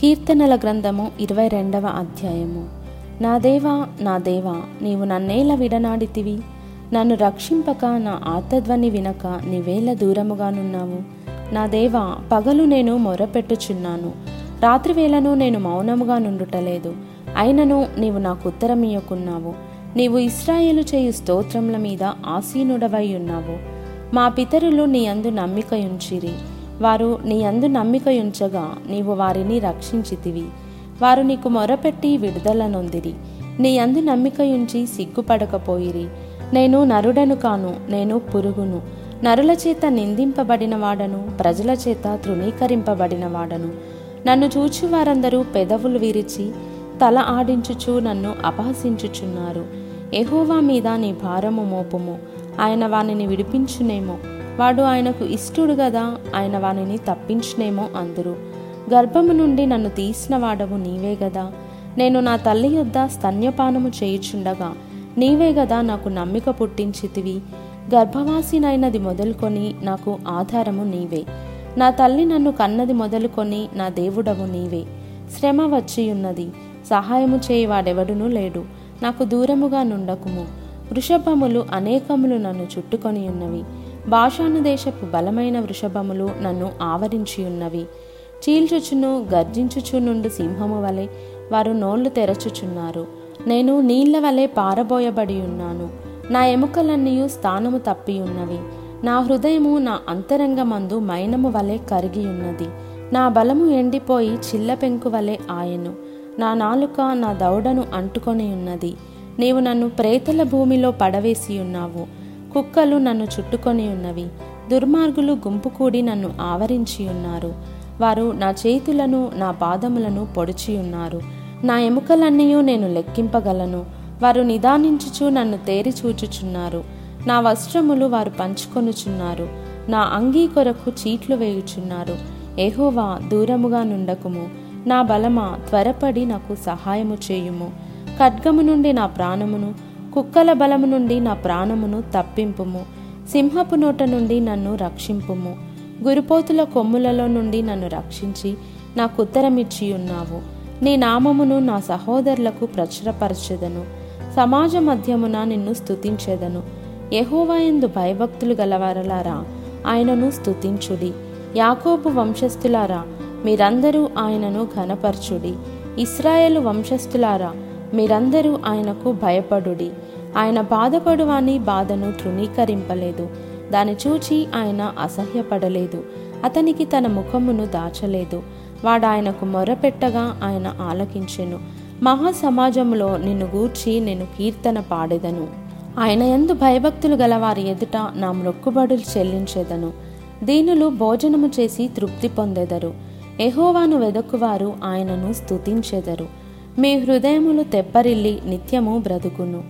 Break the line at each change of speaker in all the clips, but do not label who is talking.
కీర్తనల గ్రంథము ఇరవై రెండవ అధ్యాయము. నా దేవా నా దేవా నీవు నన్నేల విడనాడితివి. నన్ను రక్షింపక నా ఆర్తధ్వని వినక నీవేల దూరముగానున్నావు. నా దేవా పగలు నేను మొరపెట్టుచున్నాను. రాత్రివేళను నేను మౌనముగా నుండుటలేదు. అయినను నీవు నాకు ఉత్తరమియ్యకున్నావు నీవు ఇస్రాయేలు చేయు స్తోత్రముల మీద ఆసీనుడవై ఉన్నావు. మా పితరులు నీ అందు నమ్మికయుంచిరి. వారు నీ అందు నమ్మికయుంచగా నీవు వారిని రక్షించితివి. వారు నీకు మొరపెట్టి విడుదల నొందిరి నీ అందు నమ్మికయుంచి సిగ్గుపడకపోయిరి. నేను నరుడను కాను నేను పురుగును. నరుల చేత నిందింపబడిన వాడను ప్రజల చేత తృణీకరింపబడిన వాడను నన్ను చూచి వారందరూ పెదవులు విరిచి తల ఆడించుచు నన్ను అపహసించుచున్నారు. ఎహోవా మీద నీ భారము మోపుము. ఆయన వానిని విడిపించునేమో. వాడు ఆయనకు ఇష్టుడు కదా ఆయన వానిని తప్పించునేమో అందరు. గర్భము నుండి నన్ను తీసిన వాడవు నీవే గదా. నేను నా తల్లి యొద్ద స్తన్యపానము చేయుచుండగా నీవే గదా నాకు నమ్మిక పుట్టించితివి. గర్భవాసినైనది మొదలుకొని నాకు ఆధారము నీవే. నా తల్లి నన్ను కన్నది మొదలుకొని నా దేవుడవు నీవే. శ్రమ వచ్చియున్నది సహాయము చేయవాడెవడునూ లేడు. నాకు దూరముగా నుండకుము. వృషభములు అనేకములు నన్ను చుట్టుకొని ఉన్నవి భాషానుదేశపు బలమైన వృషభములు నన్ను ఆవరించి ఉన్నవి చీల్చుచును గర్జించుచు నుండి సింహము వలె వారు నోళ్ళు తెరచుచున్నారు. నేను నీళ్ళ వలె పారబోయబడి ఉన్నాను నా ఎముకలన్నీ స్థానము తప్పి ఉన్నవి నా హృదయము నా అంతరంగమందు మైనము వలె కరిగి ఉన్నది నా బలము ఎండిపోయి చిల్లపెంకు వలె ఆయను. నా నాలుక నా దౌడను అంటుకొని ఉన్నది నీవు నన్ను ప్రేతల భూమిలో పడవేసి ఉన్నావు కుక్కలు నన్ను చుట్టుకొని ఉన్నవి. దుర్మార్గులు గుంపు కూడి నన్ను ఆవరించి ఉన్నారు. వారు నా చేతులను నా పాదములను పొడిచి ఉన్నారు. నా ఎముకలన్నీ నేను లెక్కింపగలను. వారు నిదానించుచు నన్ను తేరి చూచుచున్నారు. నా వస్త్రములు వారు పంచుకొనుచున్నారు. నా అంగీ కొరకు చీట్లు వేయుచున్నారు. ఎహోవా దూరముగా నుండకుము. నా బలమా త్వరపడి నాకు సహాయము చేయుము. ఖడ్గము నుండి నా ప్రాణమును కుక్కల బలము నుండి నా ప్రాణమును తప్పింపుము. సింహపు నోట నుండి నన్ను రక్షింపుము. గురిపోతుల కొమ్ములలో నుండి నన్ను రక్షించి నాకు ఉత్తరమిచ్చి ఉన్నావు నీ నామమును నా సహోదరులకు ప్రచురపరచెదను. సమాజ మధ్యమున నిన్ను స్తుతించెదను. యహోవాయందు భయభక్తులు గలవారలారా ఆయనను స్తుతించుడి. యాకోబు వంశస్థులారా మీరందరూ ఆయనను ఘనపరచుడి. ఇస్రాయేలు వంశస్థులారా మీరందరూ ఆయనకు భయపడుడి. ఆయన బాధపడువాని బాధను తృణీకరింపలేదు. దాని చూచి ఆయన అసహ్యపడలేదు. అతనికి తన ముఖమును దాచలేదు. వాడు ఆయనకు మొరపెట్టగా ఆయన ఆలకించెను. మహాసమాజంలో నిన్ను గూర్చి నేను కీర్తన పాడెదను. ఆయన ఎందు భయభక్తులు గలవారి ఎదుట నా మొక్కుబడులు చెల్లించెదను. దీనులు భోజనము చేసి తృప్తి పొందెదరు. ఎహోవాను వెదక్కువారు ఆయనను స్తుతించెదరు. మీ హృదయములు తెప్పరిల్లి నిత్యము బ్రతుకును.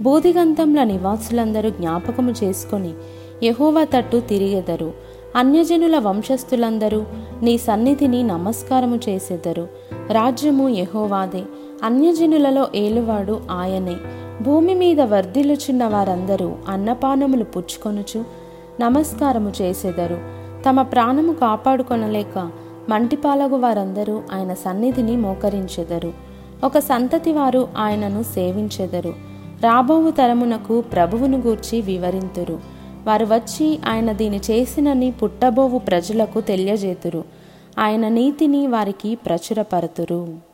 బూదిగంతంల నివాసులందరూ జ్ఞాపకము చేసుకొని యహోవా తట్టు తిరిగెదరు. అన్యజనుల వంశస్థులందరూ నీ సన్నిధిని నమస్కారము చేసెదరు. రాజ్యము యహోవాదే. అన్యజనులలో ఏలువాడు ఆయనే. భూమి మీద వర్ధిల్లుచున్న వారందరూ అన్నపానములు పుచ్చుకొనుచు నమస్కారము చేసెదరు. తమ ప్రాణము కాపాడుకొనలేక మంటిపాలగు వారందరూ ఆయన సన్నిధిని మోకరించెదరు. ఒక సంతతి వారు ఆయనను సేవించెదరు. రాబోవు తరమునకు ప్రభువును గూర్చి వివరింతురు. వారు వచ్చి ఆయన దీని చేసినని పుట్టబోవు ప్రజలకు తెలియజేతురు. ఆయన నీతిని వారికి ప్రచురపరతురు.